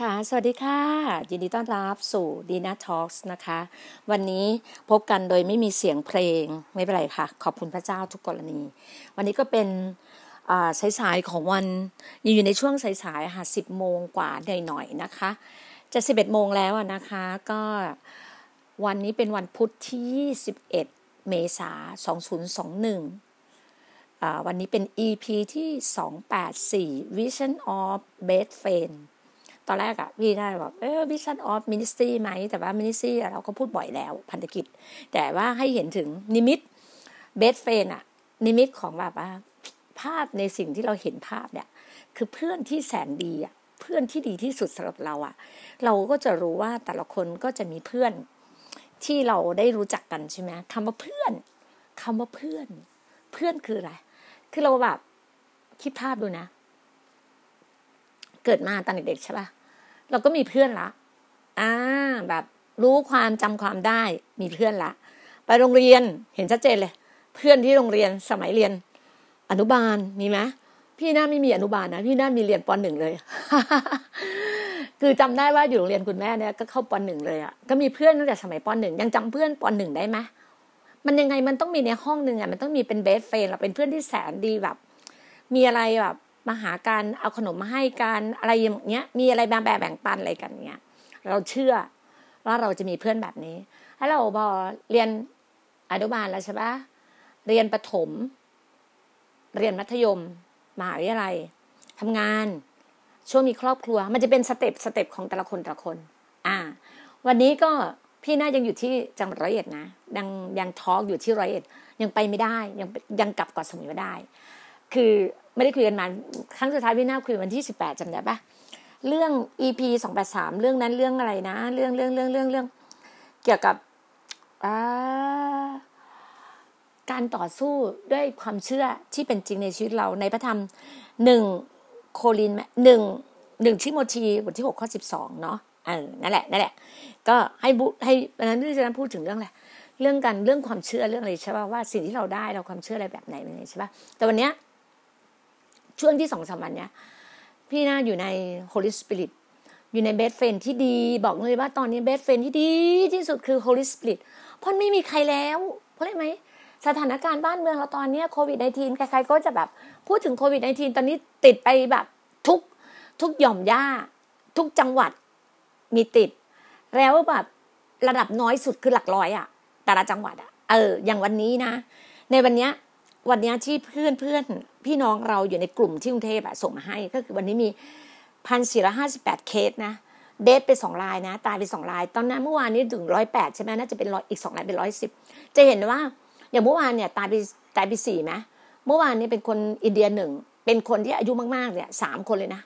ค่ะ สวัสดีค่ะ ยินดีต้อนรับสู่ดีน่าทอล์กนะคะ วันนี้พบกันโดยไม่มีเสียงเพลงไม่เป็นไรค่ะ ขอบคุณพระเจ้าทุกกรณี วันนี้ก็เป็นสายๆของวันยังอยู่ในช่วงสายๆค่ะสิบโมงกว่าหน่อยๆนะคะ จะสิบเอ็ดโมงแล้วนะคะ ก็วันนี้เป็นวันพุธที่สิบเอ็ดเมษาสองศูนย์สองหนึ่งวันนี้เป็น EP ที่ 284 Vision of Best Friend ตอนแรกอะพี่ได้บอกเออ Vision of Ministry ไหม แต่ว่า Ministry เราก็พูดบ่อยแล้วพันธกิจ แต่ว่าให้เห็นถึงนิมิต Best Friend อะนิมิตของแบบว่าภาพในสิ่งที่เราเห็นภาพเนี่ย คือเพื่อนที่แสนดีอะเพื่อนที่ดีที่สุดสำหรับเราอะเราก็จะรู้ว่าแต่ละคนก็จะมีเพื่อนที่เราได้รู้จักกันใช่ไหมคำว่าเพื่อนคำว่าเพื่อน เพื่อนคืออะไร คือเราแบบคิดภาพดูนะ เกิดมาตอนเด็กๆใช่ปะเราก็มีเพื่อนละ อ่า แบบรู้ความจำความได้ มีเพื่อนละ ไปโรงเรียนเห็นชัดเจนเลย เพื่อนที่โรงเรียนสมัยเรียน อนุบาลมีไหมพี่น่าไม่มีอนุบาลนะพี่น่ามีเรียนปหนึ่งเลย คือจำได้ว่าอยู่โรงเรียนคุณแม่เนี่ยก็เข้าปหนึ่งเลยอะก็มีเพื่อนตั้งแต่สมัยปหนึ่งยังจำเพื่อนปหนึ่งได้ไหมมันยังไงมันต้องมีในห้องหนึ่งอะมันต้องมีเป็น best friend เราเป็นเพื่อนที่แสนดีแบบ มีอะไรแบบ มาหาการเอาขนมมาให้กันอะไรอย่างเงี้ย มีอะไรแบ่งแบ่งปันอะไรกันเงี้ย เราเชื่อว่าเราจะมีเพื่อนแบบนี้แล้วเราพอเรียนอนุบาลแล้วใช่ปะเรียนประถม เรียนมัธยมมหาวิทยาลัยทำงาน ช่วงมีครอบครัว มันจะเป็น step step ของแต่ละคนแต่ละคน อ่า วันนี้ก็พี่น่ายังอยู่ที่จังหวัดร้อยเอ็ดนะยังยังทอล์กอยู่ที่ร้อยเอ็ดยังไปไม่ได้ ยังยังกลับเกาะสมุยไม่ได้ คือไม่ได้คุยกันมาครั้งสุดท้ายพี่น่าคุยวันที่สิบแปดจำได้ปะเรื่อง EP สองแปดสามเรื่องนั้นเรื่องอะไรนะ เรื่องเรื่องเรื่องเรื่องเรื่องเกี่ยวกับการต่อสู้ด้วยความเชื่อที่เป็นจริงในชีวิตเราในพระธรรมหนึ่งโคลินหนึ่งหนึ่งทิโมธีบทที่หกข้อสิบสองเนาะออนั่นแหละนั่นแหละ ก็ให้บุให้อันนั้นที่จะพูดถึงเรื่องอะไรเรื่องการเรื่องความเชื่อเรื่องอะไรใช่ป่ะว่าสิ่งที่เราได้เราความเชื่ออะไรแบบไหนเป็นไงใช่ป่ะแต่วันเนี้ย ช่วงที่สองสามวันเนี้ยพี่น่าอยู่ใน Holy Spirit อยู่ในเบสเฟนที่ดี บอกเลยว่าตอนนี้เบสเฟนที่ดีที่สุดคือ Holy Spirit เพราะไม่มีใครแล้ว เพราะอะไรไหมสถานการณ์บ้านเมืองเราตอนนี้โควิด -19 ใครๆก็จะแบบพูดถึงโควิด -19 ตอนนี้ติดไปแบบทุกทุกหย่อมย่า ทุกจังหวัดมีติด แล้วแบบระดับน้อยสุดคือหลักร้อยอะแต่ละจังหวัดอะเออ อย่างวันนี้นะ ในวันเนี้ย วันนี้ที่เพื่อนเพื่อนพี่น้องเราอยู่ในกลุ่มที่กรุงเทพอะส่งมาให้ ก็คือวันนี้มีพันสี่ร้อยห้าสิบแปดเคสนะเดทไปสองรายนะ ตายไปสองราย ตอนนั้นเมื่อวานนี้ถึงร้อยแปดใช่ไหมน่าจะเป็นร้อยอีกสองรายเป็นร้อยสิบจะเห็นว่าอย่างเมื่อวานเนี่ยตายไปตายไปสี่ไหมเมื่อวานนี้เป็นคนอินเดียหนึ่งเป็นคนที่อายุมากๆเนี่ยสามคนเลยนะ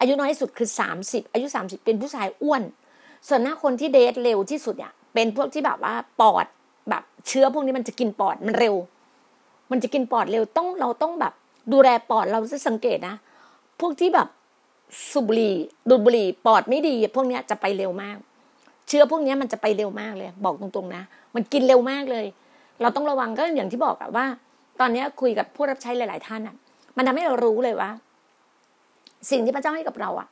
อายุน้อยสุดคือสามสิบอายุสามสิบเป็นผู้ชายอ้วน ส่วนหน้าคนที่เดทเร็วที่สุดเนี่ยเป็นพวกที่แบบว่าปอดแบบเชื้อพวกนี้มันจะกินปอดมันเร็ว มันจะกินปอดเร็วต้องเราต้องแบบ ดูแลปอดเราจะสังเกตนะ พวกที่แบบสูบบุหรี่ดูดบุหรี่ปอดไม่ดี พวกนี้จะไปเร็วมาก เชื้อพวกนี้มันจะไปเร็วมากเลย บอกตรงๆนะ มันกินเร็วมากเลย เราต้องระวังก็อย่างที่บอกอะว่า ตอนนี้คุยกับผู้รับใช้หลาย ๆ ท่านอะมันทำให้เรารู้เลยว่า สิ่งที่พระเจ้าให้กับเราอะ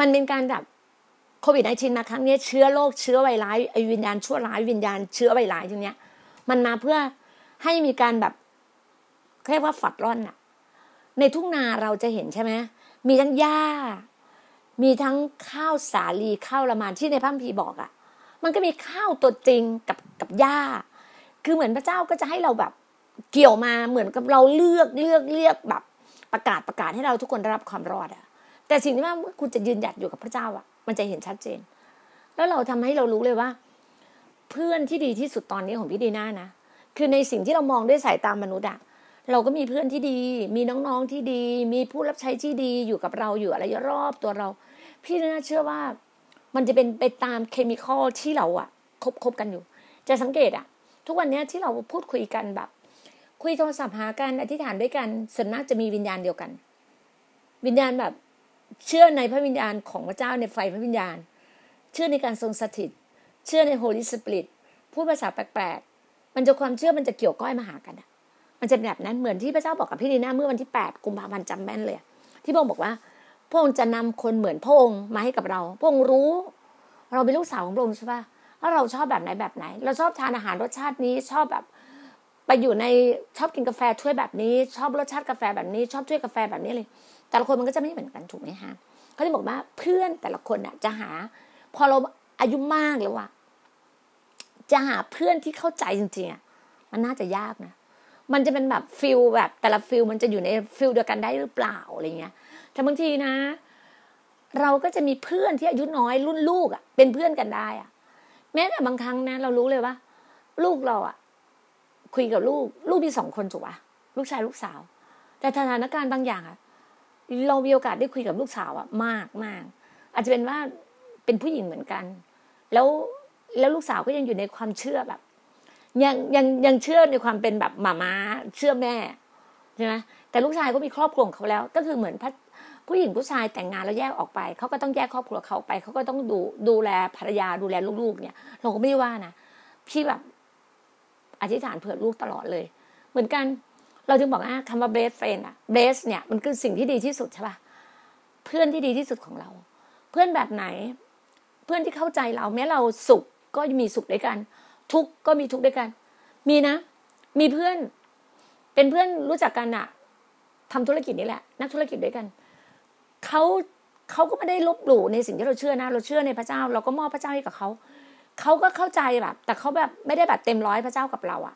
มันเป็นการแบบโควิด -19 มาครั้งนี้เชื้อโรคเชื้อไวรัสวิญญาณชั่วร้ายวิญญาณเชื้อไวรัสตรงเนี้ย มันมาเพื่อให้มีการแบบ เรียกว่าฝัดร่อนอะในทุ่งนาเราจะเห็นใช่ไหมมีทั้งหญ้า มีทั้งข้าวสาลีข้าวละมานที่ในพระคัมภีร์บอกอะมันก็มีข้าวตัวจริงกับกับหญ้า คือเหมือนพระเจ้าก็จะให้เราแบบเกี่ยวมาเหมือนกับเราเลือกเลือกเลือกแบบประกาศประกาศให้เราทุกคนได้รับความรอดอะแต่สิ่งที่ว่าคุณจะยืนหยัดอยู่กับพระเจ้าอะมันจะเห็นชัดเจน แล้วเราทำให้เรารู้เลยว่า เพื่อนที่ดีที่สุดตอนนี้ของพี่ดีน่านะคือในสิ่งที่เรามองด้วยสายตามนุษย์อะ เราก็มีเพื่อนที่ดี มีน้องๆที่ดี มีผู้รับใช้ที่ดีอยู่กับเราอยู่อะไรรอบตัวเรา พี่น่าเชื่อว่า มันจะเป็นไปตาม chemical ที่เราอะคบคบกันอยู่ จะสังเกตอะทุกวันนี้ที่เราพูดคุยกันแบบ คุยโทรศัพท์หากันอธิษฐานด้วยกันส่วนมากจะมีวิญญาณเดียวกัน วิญญาณแบบเชื่อในพระวิญญาณของพระเจ้าในไฟพระวิญญาณ เชื่อในการทรงสถิต เชื่อใน Holy Spiritพูดภาษาแปลกๆมันจะความเชื่อมันจะเกี่ยวก้อยมาหากัน มันจะแบบนั้นเหมือนที่พระเจ้าบอกกับพี่ดีน่าเมื่อวันที่แปดกุมภาพันธ์จำแม่นเลย ที่พระองค์บอกว่าพระองค์จะนำคนเหมือนพระองค์มาให้กับเราพระองค์รู้ เราเป็นลูกสาวของพระองค์ใช่ปะว่าเราชอบแบบไหนแบบไหน เราชอบทานอาหารรสชาตินี้ชอบแบบไปอยู่ในชอบกินกาแฟถ้วยแบบนี้ ชอบรสชาติกาแฟแบบนี้ ชอบถ้วยกาแฟแบบนี้เลย แต่ละคนมันก็จะไม่เหมือนกันถูกไหมฮะเขาจะบอกว่าเพื่อนแต่ละคนน่ะ จะหา พอเราอายุมากแล้วว่ะจะหาเพื่อนที่เข้าใจจริงๆอะมันน่าจะยากนะ มันจะเป็นแบบ feel แบบแต่ละ feel มันจะอยู่ใน feel เดียวกันได้หรือเปล่าอะไรเงี้ยแต่บางทีนะ เราก็จะมีเพื่อนที่อายุน้อยรุ่นลูกอะ เป็นเพื่อนกันได้อะ แม้แต่บางครั้งนะ เรารู้เลยว่าลูกเราอะ คุยกับลูก ลูกมีสองคนถูกป่ะลูกชายลูกสาว แต่สถานการณ์บางอย่างอะเรามีโอกาสได้คุยกับลูกสาวอะมากมากอาจจะเป็นว่าเป็นผู้หญิงเหมือนกัน แล้วแล้วลูกสาวก็ยังอยู่ในความเชื่อแบบ ยังยังยังเชื่อในความเป็นแบบหมาม้าเชื่อแม่ใช่ไหมแต่ลูกชายก็มีครอบครัวของเขาแล้ว ก็คือเหมือนผู้หญิงผู้ชายแต่งงานแล้วแยกออกไป เขาก็ต้องแยกครอบครัวเขาไป เขาก็ต้องดูดูแลภรรยาดูแลลูกๆ เนี่ย เราก็ไม่ได้ว่านะพี่แบบอธิษฐานเผื่อลูกตลอดเลย เหมือนกันเราจึงบอกว่าคำว่าเบสเฟนอะเบสเนี่ยมันคือสิ่งที่ดีที่สุดใช่ป่ะเพื่อนที่ดีที่สุดของเรา เพื่อนแบบไหน เพื่อนที่เข้าใจเรา แม้เราสุขก็มีสุขด้วยกัน ทุกก็มีทุกด้วยกัน มีนะ มีเพื่อน เป็นเพื่อนรู้จักกันอะทำธุรกิจนี่แหละ นักธุรกิจด้วยกันเขาเขาก็ไม่ได้ลบหลู่ในสิ่งที่เราเชื่อนะ เราเชื่อในพระเจ้า เราก็มอบพระเจ้าให้กับเขาเขาก็เข้าใจแบบ แต่เขาแบบไม่ได้แบบเต็มร้อยพระเจ้ากับเราอะ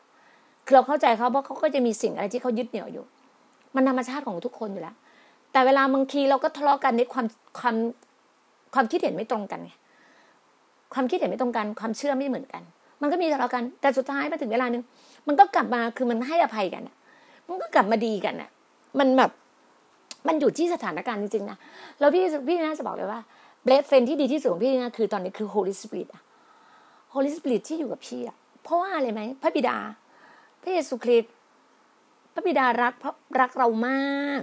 คือเราเข้าใจเขาเพราะเขาก็จะมีสิ่งอะไรที่เขายึดเหนี่ยวอยู่ มันธรรมชาติของทุกคนอยู่แล้ว แต่เวลาบางทีเราก็ทะเลาะกันในความความความคิดเห็นไม่ตรงกันไงความคิดเห็นไม่ตรงกัน ความเชื่อไม่เหมือนกัน มันก็มีทะเลาะกันแต่สุดท้ายมาถึงเวลานึง มันก็กลับมาคือมันให้อภัยกันมันก็กลับมาดีกันอะ มันแบบ มันอยู่ที่สถานการณ์จริงๆนะแล้วพี่พี่น่าจะบอกเลยว่า best friend ที่ดีที่สุดของพี่นะคือตอนนี้คือ Holy Spirit อะ Holy Spirit ที่อยู่กับพี่อะเพราะว่าอะไรไหมพระบิดา พระเยซูคริสต์พระบิดารักพระรักเรามาก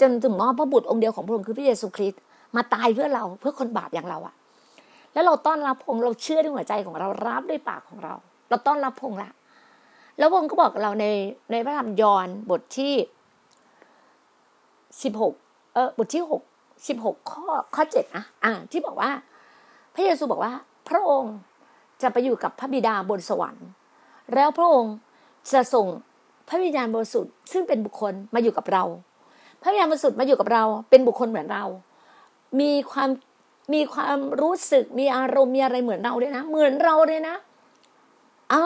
จนถึงมอบพระบุตรองค์เดียวของพระองค์คือพระเยซูคริสต์มาตายเพื่อเราเพื่อคนบาปอย่างเราอะ แล้วเราต้อนรับพระองค์เราเชื่อด้วยหัวใจของเรารับด้วยปากของเรา เราต้อนรับพระองค์ละ แล้วพระองค์ก็บอกเราในในพระธรรมยอห์นบทที่สิบหกเออบทที่หกสิบหกข้อข้อเจ็ดนะอ่าที่บอกว่า พระเยซูบอกว่า พระองค์จะไปอยู่กับพระบิดาบนสวรรค์ แล้วพระองค์จะส่งพระวิญญาณบริสุทธิ์ซึ่งเป็นบุคคลมาอยู่กับเรา พระวิญญาณบริสุทธิ์มาอยู่กับเรา เป็นบุคคลเหมือนเรา มีความ มีความรู้สึกมีอารมณ์มีอะไรเหมือนเราเลยนะ เหมือนเราเลยนะอ๋อ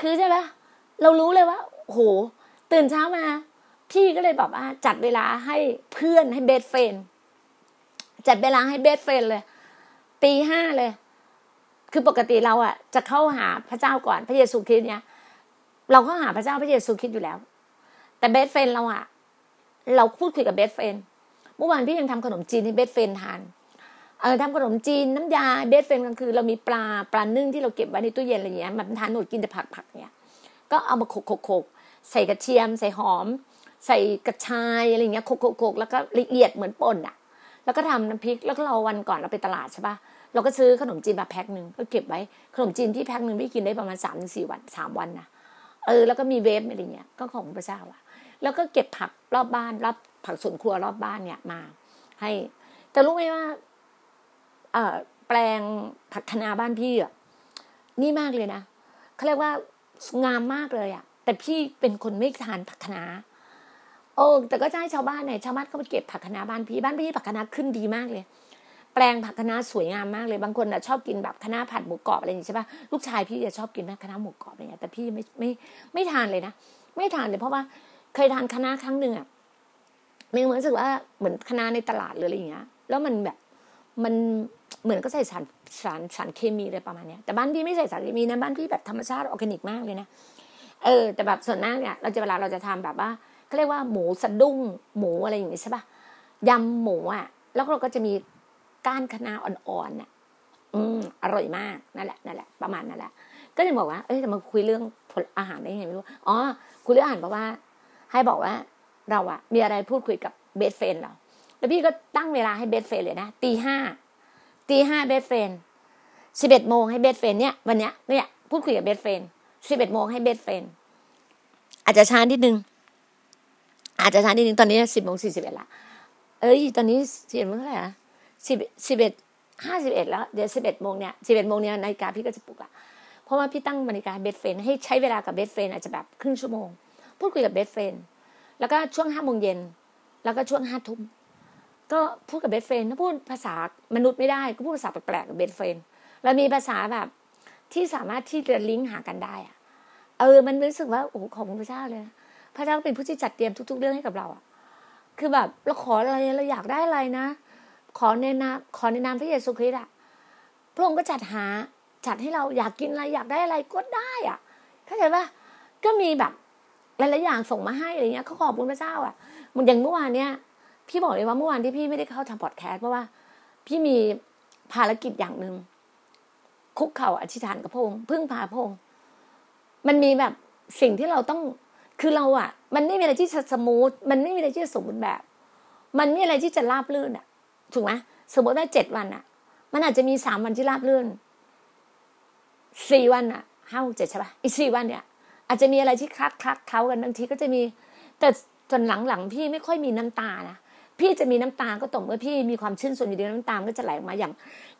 คือใช่ไหมเรารู้เลยว่าโห ตื่นเช้ามา พี่ก็เลยแบบว่าจัดเวลาให้เพื่อนให้ best friend จัดเวลาให้ best friend เลยตีห้าเลย คือปกติเราอะจะเข้าหาพระเจ้าก่อนพระเยซูคริสต์เนี่ย เราเข้าหาพระเจ้าพระเยซูคริสต์อยู่แล้ว แต่ best friend เราอะเราพูดคุยกับ best friend เมื่อวานพี่ยังทำขนมจีนให้ best friend ทาน เออทำขนมจีนน้ำยา best friend กลางคืนเรามีปลาปลานึ่งที่เราเก็บไว้ในตู้เย็นอะไรอย่างเงี้ยมันทานหนูกินแต่ผักผักเนี่ยก็เอามาโขกๆใส่กระเทียม ใส่หอม ใส่กระชายอะไรเงี้ยโขกๆแล้วก็ละเอียดเหมือนป่นอะ แล้วก็ทำน้ำพริกแล้วก็เราวันก่อนเราไปตลาดใช่ปะเราก็ซื้อขนมจีนมาแพ็คหนึ่งก็เก็บไว้ขนมจีนที่แพ็คหนึ่งพี่กินได้ประมาณสามถึงสี่วันสามวันนะเออแล้วก็มีเวฟอะไรเงี้ยก็ของพระเจ้าอะแล้วก็เก็บผักรอบบ้านรอบผักสวนครัวรอบบ้านเนี่ยมา ให้ แต่รู้ไหมว่า แปลงผักคะนาบ้านพี่อะนี่มากเลยนะเขาเรียกว่างามมากเลยอะ แต่พี่เป็นคนไม่ทานผักคะนาโอ้แต่ก็จะให้ชาวบ้านเนี่ยชาวบ้านเขาไปเก็บผักคะนาบ้านพี่บ้านพี่ผักคะนาขึ้นดีมากเลย แปลงผักคะนาสวยงามมากเลยบางคนอะชอบกินแบบคะนาผัดหมูกรอบอะไรอย่างนี้ใช่ปะลูกชายพี่จะชอบกินนะคะนาหมูกรอบอะไรอย่างเงี้ยแต่พี่ไม่ไม่ไม่ทานเลยนะไม่ทานเลยเพราะว่าเคยทานคะนาครั้งหนึ่งอะมันเหมือนรู้สึกว่าเหมือนคะนาในตลาดเลยอะไรอย่างเงี้ย แล้วมันแบบ มันเหมือนก็ใส่สารสารสารเคมีอะไรประมาณนี้แต่บ้านพี่ไม่ใส่สารเคมีนะบ้านพี่แบบธรรมชาติออร์แกนิกมากเลยนะเออ แต่แบบส่วนมากเนี่ยเราจะเวลาเราจะทำแบบว่าเขาเรียกว่าหมูสะดุ้งหมูอะไรอย่างนี้ใช่ปะยำหมูอะ แล้วเราก็จะมีก้านคะน้าอ่อนๆน่ะ อืมอร่อยมากนั่นแหละนั่นแหละประมาณนั่นแหละ ก็จะบอกว่าเอ้ยจะมาคุยเรื่องผลอาหารได้ยังไงไม่รู้อ๋อคุยเรื่องอาหารเพราะว่า ให้บอกว่า เราอะมีอะไรพูดคุยกับ best friend เรา แล้วพี่ก็ตั้งเวลาให้ best friend เลยนะตีห้าตีห้า best friend สิบเอ็ดโมงให้ best friend เนี่ยวันเนี้ยเนี่ยพูดคุยกับ best friend สิบเอ็ดโมงให้ best friend อาจจะช้านิดนึงอาจจะช้านิดนึงตอนนี้สิบโมงสี่สิบเอ็ดละเอ้ยตอนนี้เสียงเมื่อไหร่อะสิบสิบเอ็ดห้าสิบเอ็ดแล้วเดี๋ยวสิบเอ็ดโมงเนี่ยสิบเอ็ดโมงเนี่ยนาฬิกาพี่ก็จะปลุกละเพราะว่าพี่ตั้งนาฬิกา best friend ให้ใช้เวลากับ best friend อาจจะแบบครึ่งชั่วโมง พูดคุยกับ best friend แล้วก็ช่วงห้าโมงเย็นแล้วก็ช่วงห้าทุ่ม ก็พูดกับ best friend ถ้าพูดภาษามนุษย์ไม่ได้ ก็พูดภาษาแปลกๆกับ best friend แล้วมีภาษาแบบที่สามารถที่จะลิงก์หากันได้อะเออ มันรู้สึกว่าโอ้ขอบคุณพระเจ้าเลยพระเจ้าเป็นผู้ที่จัดเตรียมทุก ๆ เรื่องให้กับเราอะคือแบบเราขออะไรเราอยากได้อะไรนะ ขอในนามขอในนามพระเยซูคริสต์อะพระองค์ก็จัดหาจัดให้เราอยากกินอะไรอยากได้อะไรก็ได้อะเข้าใจปะก็มีแบบหลายๆอย่างส่งมาให้อะไรเงี้ยเขาขอบคุณพระเจ้าอะมันอย่างเมื่อวานเนี้ย พี่บอกเลยว่าเมื่อวานที่พี่ไม่ได้เข้าทำพอดแคสต์เพราะว่า พี่มีภารกิจอย่างหนึ่งคุกเข่าอธิษฐานกับพระองค์พึ่งพาพระองค์มันมีแบบสิ่งที่เราต้องคือเราอะมันไม่มีอะไรที่จะสมูทมันไม่มีอะไรที่จะสมบูรณ์แบบ มันไม่มีอะไรที่จะราบรื่นอะถูกไหมสมมติว่าเจ็ดวันอะมันอาจจะมีสามวันที่ราบรื่นสี่วันอะห้าเจ็ดใช่ปะอีกสี่วันเนี่ย อาจจะมีอะไรที่คลักคลักเขากันบางทีก็จะมี แต่จนหลังๆพี่ไม่ค่อยมีน้ำตานะ พี่จะมีน้ำตาก็ต่อเมื่อพี่มีความชื่นชมอยู่ดีน้ำตาก็จะไหลออกมาอย่าง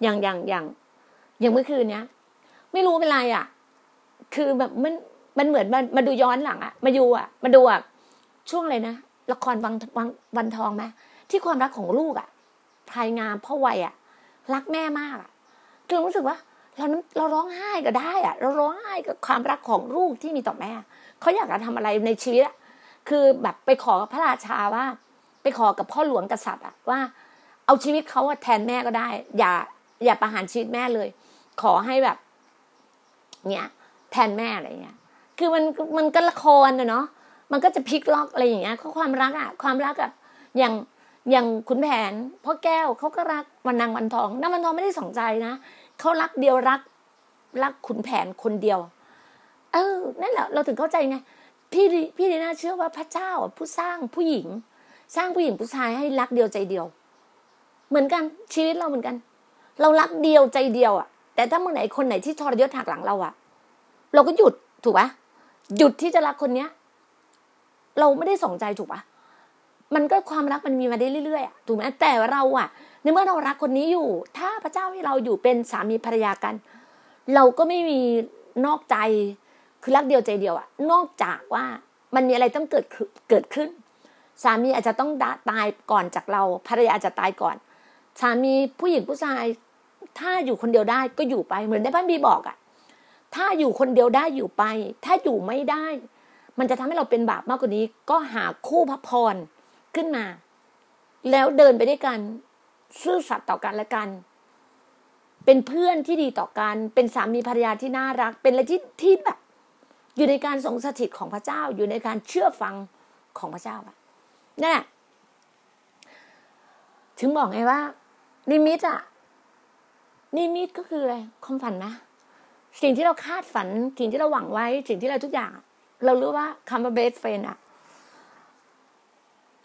อย่างอย่างอย่างอย่างเมื่อคืนเนี้ย ไม่รู้เป็นไรอะ คือแบบมันมันเหมือนมามาดูย้อนหลังอะ มาดูอะ มาดูอะช่วงอะไรนะละครวังวังวันทองไหมที่ความรักของลูกอะพายงามพ่อวัยอะ รักแม่มากอะคือรู้สึกว่า เราเราร้องไห้ก็ได้อะ เราร้องไห้กับความรักของลูกที่มีต่อแม่เขาอยากจะทำอะไรในชีวิตอะคือแบบไปขอพระราชาว่า ไปขอกับพ่อหลวงกษัตริย์อะว่า เอาชีวิตเขาแทนแม่ก็ได้ อย่า อย่าประหารชีวิตแม่เลย ขอให้แบบ เนี้ยแทนแม่อะไรเงี้ย คือมันมันก็ละครนะเนาะมันก็จะพลิกล็อกอะไรอย่างเงี้ยเขาความรักอะความรักแบบอย่างอย่างขุนแผนพ่อแก้วเขาก็รักวันนางวันทองนางวันทองไม่ได้สนใจนะเขารักเดียวรัก รักขุนแผนคนเดียว เออนั่นแหละเราถึงเข้าใจไงพี่พี่ดีน่าเชื่อว่าพระเจ้าผู้สร้างผู้หญิง สร้างผู้หญิงผู้ชายให้รักเดียวใจเดียว เหมือนกันชีวิตเราเหมือนกัน เรารักเดียวใจเดียวอะ แต่ถ้าเมื่อไหร่คนไหนที่ทรยศหักหลังเราอะ เราก็หยุดถูกปะหยุดที่จะรักคนเนี้ย เราไม่ได้สนใจถูกปะมันก็ความรักมันมีมาได้เรื่อยๆถูกไหมแต่เราอะในเมื่อเรารักคนนี้อยู่ ถ้าพระเจ้าให้เราอยู่เป็นสามีภรรยากัน เราก็ไม่มีนอกใจคือรักเดียวใจเดียวอะ นอกจากว่ามันมีอะไรต้องเกิดเกิดขึ้น สามีอาจจะต้องตายก่อนจากเราภรรยาอาจจะตายก่อน สามีผู้หญิงผู้ชาย ถ้าอยู่คนเดียวได้ก็อยู่ไปเหมือนในพระบีบอกอะถ้าอยู่คนเดียวได้อยู่ไป ถ้าอยู่ไม่ได้ มันจะทำให้เราเป็นบาปมากกว่านี้ ก็หาคู่พระพรขึ้นมา แล้วเดินไปด้วยกันซื่อสัตย์ต่อกันและกัน เป็นเพื่อนที่ดีต่อกัน เป็นสามีภรรยาที่น่ารัก เป็นอะไรที่ที่แบบอยู่ในการทรงสถิตของพระเจ้า อยู่ในการเชื่อฟังของพระเจ้าอะ นั่นแหละถึงบอกไงว่านิมิตอะนิมิตก็คืออะไรความฝันนะสิ่งที่เราคาดฝัน สิ่งที่เราหวังไว้ สิ่งที่เราทุกอย่าง เรารู้ว่าคำว่า best friend อะ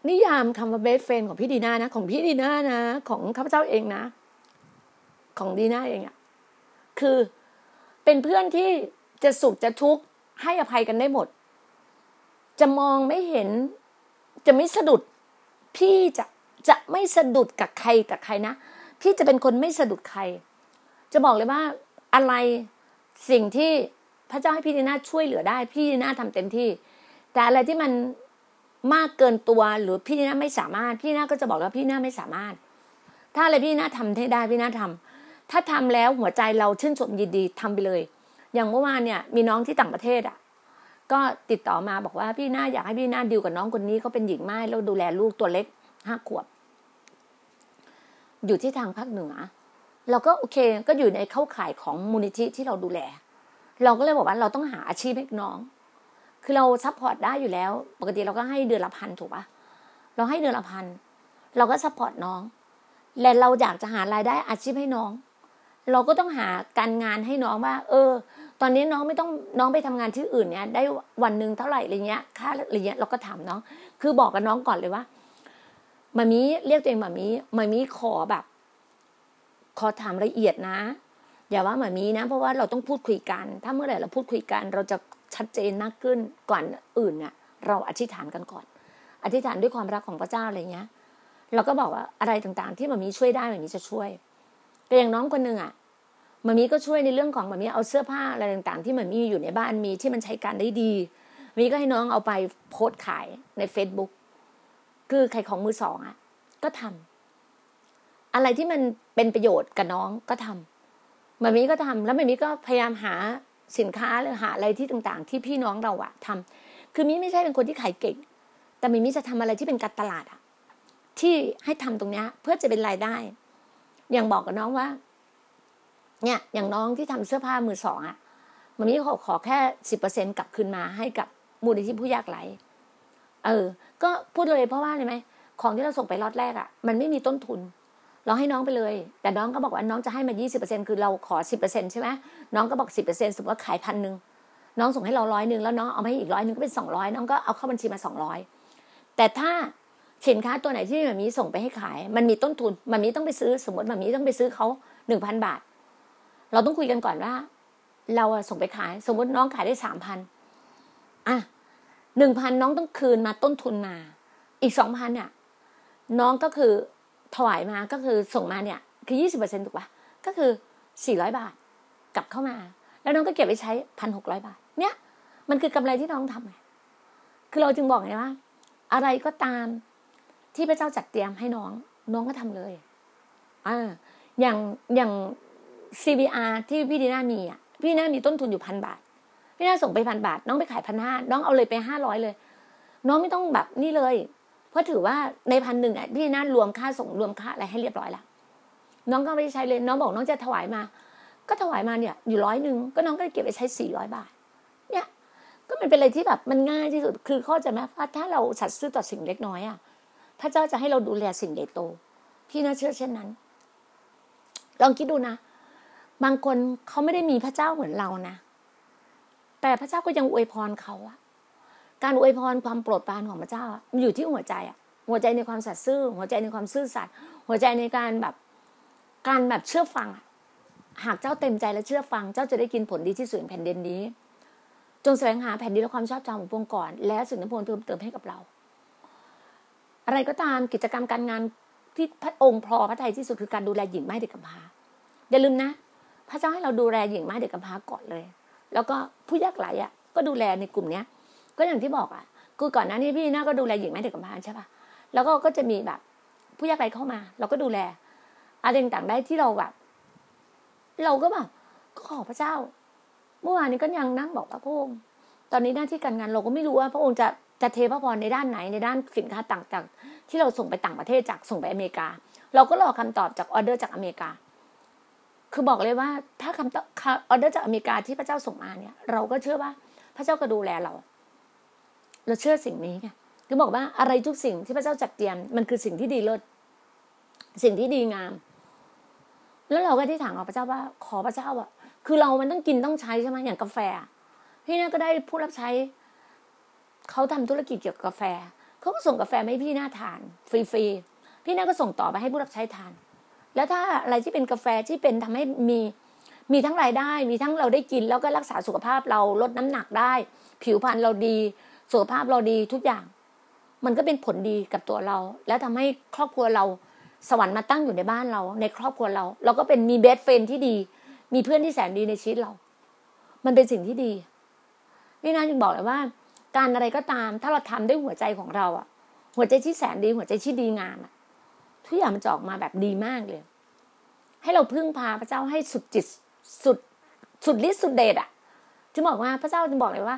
นิยามคำว่า best friend ของพี่ดีน่านะ ของพี่ดีน่านะ ของข้าพเจ้าเองนะ ของดีน่าเองอะคือเป็นเพื่อนที่จะสุขจะทุกข์ให้อภัยกันได้หมด จะมองไม่เห็น จะไม่สะดุด พี่จะจะไม่สะดุดกับใครกับใครนะ พี่จะเป็นคนไม่สะดุดใคร จะบอกเลยว่าอะไรสิ่งที่พระเจ้าให้พี่ดีน่าช่วยเหลือได้ พี่ดีน่าทำเต็มที่ แต่อะไรที่มันมากเกินตัวหรือพี่น่าไม่สามารถ พี่น่าก็จะบอกว่าพี่น่าไม่สามารถ ถ้าอะไรพี่น่าทำให้ได้พี่น่าทำถ้าทำแล้วหัวใจเราชื่นชมยินดีทำไปเลย อย่างเมื่อวานเนี่ย มีน้องที่ต่างประเทศอะ ก็ติดต่อมาบอกว่าพี่น่าอยากให้พี่น่าดิวกับน้องคนนี้เขาเป็นหญิงไม้แล้วดูแลลูกตัวเล็กห้าขวบ อยู่ที่ทางภาคเหนือเราก็โอเค ก็อยู่ในเข้าข่ายของมูลนิธิที่เราดูแล เราก็เลยบอกว่าเราต้องหาอาชีพให้น้อง คือเรา support ได้อยู่แล้ว ปกติเราก็ให้เดือนละพันถูกปะเราให้เดือนละพันเราก็ support น้อง และเราอยากจะหารายได้อาชีพให้น้อง เราก็ต้องหาการงานให้น้องว่า เออ ตอนนี้น้องไม่ต้องน้องไปทำงานที่อื่นเนี่ย ได้วันหนึ่งเท่าไหร่อะไรเงี้ยค่าอะไรเงี้ยเราก็ถามน้อง คือบอกกับน้องก่อนเลยว่ามามีเรียกตัวเองมามีมามีขอแบบ ขอถามละเอียดนะ อย่าว่ามามีนะ เพราะว่าเราต้องพูดคุยกัน ถ้าเมื่อไหร่เราพูดคุยกัน เราจะชัดเจนมากขึ้นก่อนอื่นเนี่ยเราอธิษฐานกันก่อน อธิษฐานด้วยความรักของพระเจ้าอะไรเงี้ยเราก็บอกว่าอะไรต่างๆ ที่มามีช่วยได้มามีจะช่วยแต่อย่างน้องคนหนึ่งอะ มามีก็ช่วยในเรื่องของมามีเอาเสื้อผ้าอะไรต่างๆ ที่มามีอยู่ในบ้านมีที่มันใช้การได้ดีมีก็ให้น้องเอาไปโพสขายใน Facebook คือขายของมือสองอะ ก็ทำอะไรที่มันเป็นประโยชน์กับน้องก็ทำมามีก็ทำแล้วมามีก็พยายามหาสินค้าหรือหาอะไรที่ต่างๆ ที่พี่น้องเราอะทำคือมิไม่ใช่เป็นคนที่ขายเก่ง แต่มิมิจะทำอะไรที่เป็นการตลาดอะที่ให้ทำตรงนี้เพื่อจะเป็นรายได้ อย่างบอกกับน้องว่า เนี่ยอย่างน้องที่ทำเสื้อผ้ามือสองอะมันมีขอขอแค่สิบเปอร์เซ็นกลับคืนมาให้กับมูลนิธิผู้ยากไร้เออ ก็พูดเลยเพราะว่าอะไรไหมของที่เราส่งไปรอดแรกอะมันไม่มีต้นทุน เราให้น้องไปเลย แต่น้องก็บอกว่าน้องจะให้มายี่สิบเปอร์เซ็นคือเราขอสิบเปอร์เซ็นใช่ไหมน้องก็บอกสิบเปอร์เซ็นสมมติว่าขายพันหนึ่งน้องส่งให้เราร้อยหนึ่งแล้วน้องเอาให้อีกร้อยหนึ่งก็เป็นสองร้อยน้องก็เอาเข้าบัญชีมาสองร้อยแต่ถ้าสินค้าตัวไหนที่มันมีส่งไปให้ขาย มันมีต้นทุนมันมีต้องไปซื้อสมมติมันมีต้องไปซื้อเขาหนึ่งพันบาท เราต้องคุยกันก่อนว่า เราส่งไปขาย สมมติน้องขายได้สามพันอะหนึ่งพันน้องต้องคืนมาต้นทุนมา อีกสองพันเนี่ยน้องก็คือถวายมาก็คือส่งมาเนี่ย คือยี่สิบเปอร์เซ็นต์ถูกปะก็คือสี่ร้อยบาท กลับเข้ามา แล้วน้องก็เก็บไว้ใช้พันหกร้อยบาท เนี่ยมันคือกำไรที่น้องทำไงคือเราจึงบอกไงว่า อะไรก็ตามที่พระเจ้าจัดเตรียมให้น้อง น้องก็ทำเลยอ่าอย่างอย่าง CVR ที่พี่ดีน่ามีอะ พี่ดีน่ามีต้นทุนอยู่พันบาท พี่ดีน่าส่งไปพันบาท น้องไปขายพันห้าน้องเอาเลยไปห้าร้อยเลย น้องไม่ต้องแบบนี่เลย เพราะถือว่าในพันหนึ่งอะพี่ดีน่ารวมค่าส่งรวมค่าอะไรให้เรียบร้อยล้วน้องก็ไม่ได้ใช้เลย น้องบอกน้องจะถวายมา ก็ถวายมาเนี่ย อยู่ร้อยหนึ่งก็น้องก็เก็บไปใช้สี่ร้อยบาท เนี่ย ก็มันเป็นอะไรที่แบบมันง่ายที่สุดคือข้อจะไหมว่าถ้าเราสัตย์ซื่อต่อสิ่งเล็กน้อยอะพระเจ้าจะให้เราดูแลสิ่งใหญ่โต พี่น่าเชื่อเช่นนั้น ลองคิดดูนะ บางคนเขาไม่ได้มีพระเจ้าเหมือนเรานะ แต่พระเจ้าก็ยังอวยพรเขาอะการอวยพรความโปรดปรานของพระเจ้ามันอยู่ที่หัวใจอะหัวใจในความสัตย์ซื่อ หัวใจในความซื่อสัตย์หัวใจในการแบบการแบบเชื่อฟังหากเจ้าเต็มใจและเชื่อฟัง เจ้าจะได้กินผลดีที่สุดแผ่นดินนี้ จงแสวงหาแผ่นดินและความชอบธรรมของพระองค์ก่อน และสิ่งนั้นพระองค์เติมเติมให้กับเรา อะไรก็ตามกิจกรรมการงานที่พระองค์พอพระทัยที่สุดคือการดูแลหญิงไม้เด็กกำพร้าอย่าลืมนะ พระเจ้าให้เราดูแลหญิงไม้เด็กกำพร้าก่อนเลย แล้วก็ผู้ยากไร้อะ ก็ดูแลในกลุ่มเนี้ย ก็อย่างที่บอกอะคือก่อนหน้านี้พี่น่าก็ดูแลหญิงไม้เด็กกำพร้าใช่ป่ะแล้วก็ก็จะมีแบบ ผู้ยากไร้เข้ามา เราก็ดูแลอะไรต่างๆได้ที่เราแบบ เราก็แบบก็ขอพระเจ้าเมื่อวานนี้ก็ยังนั่งบอกพระองค์ตอนนี้หน้าที่การงานเราก็ไม่รู้ว่าพระองค์จะจะเทพระพรในด้านไหนในด้านสินค้าต่างๆ ที่เราส่งไปต่างประเทศจากส่งไปอเมริกา เราก็รอคำตอบจากออเดอร์จากอเมริกา คือบอกเลยว่าถ้าคำตออเดอร์จากอเมริกาที่พระเจ้าส่งมาเนี่ย เราก็เชื่อว่าพระเจ้าก็ดูแลเรา เราเชื่อสิ่งนี้ไงคือบอกว่าอะไรทุกสิ่งที่พระเจ้าจัดเตรียมมันคือสิ่งที่ดีเลิศสิ่งที่ดีงาม แล้วเราก็ที่ถามกับพระเจ้าว่า ขอพระเจ้าอะคือเรามันต้องกินต้องใช้ใช่ไหมอย่างกาแฟ พี่น่าก็ได้ผู้รับใช้เขาทำธุรกิจเกี่ยวกับกาแฟเขาก็ส่งกาแฟให้พี่หน้าทาน ฟรีๆพี่หน้าก็ส่งต่อไปให้ผู้รับใช้ทาน แล้วถ้าอะไรที่เป็นกาแฟที่เป็นทำให้มีมีทั้งรายได้ มีทั้งเราได้กิน แล้วก็รักษาสุขภาพเราลดน้ำหนักได้ ผิวพรรณเราดี สุขภาพเราดีทุกอย่าง มันก็เป็นผลดีกับตัวเรา แล้วทำให้ครอบครัวเราสวรรค์มาตั้งอยู่ในบ้านเรา ในครอบครัวเรา เราก็เป็นมีเบสเฟนที่ดี มีเพื่อนที่แสนดีในชีวิตเรา มันเป็นสิ่งที่ดี นี่นะจึงบอกเลยว่า การอะไรก็ตาม ถ้าเราทำด้วยหัวใจของเราอะหัวใจที่แสนดี หัวใจที่ดีงามอะ ทุกอย่างมันจะออกมาแบบดีมากเลย ให้เราพึ่งพาพระเจ้าให้สุดจิตสุดสุดฤทธิ์สุดเดชอะจึงบอกว่าพระเจ้าจึงบอกเลยว่า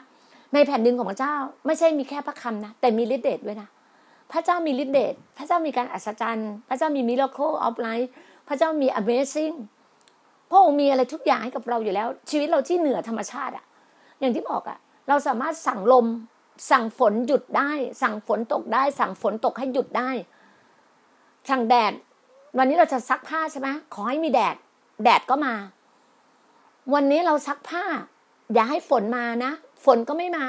ในแผ่นดินของพระเจ้า ไม่ใช่มีแค่พระคำนะแต่มีฤทธิ์เดชด้วยนะพระเจ้ามีฤทธิ์เดชพระเจ้ามีการอัศจรรย์ พระเจ้ามี miracle of life พระเจ้ามี Amazing พระองค์มีอะไรทุกอย่างให้กับเราอยู่แล้ว ชีวิตเราที่เหนือธรรมชาติอะอย่างที่บอกอะเราสามารถสั่งลม สั่งฝนหยุดได้ สั่งฝนตกได้ สั่งฝนตกให้หยุดได้ สั่งแดด วันนี้เราจะซักผ้าใช่ไหมขอให้มีแดด แดดก็มา วันนี้เราซักผ้า อย่าให้ฝนมานะ ฝนก็ไม่มา